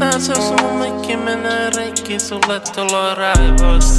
Jos mun mikki menee rikki Sulle tulo raivoista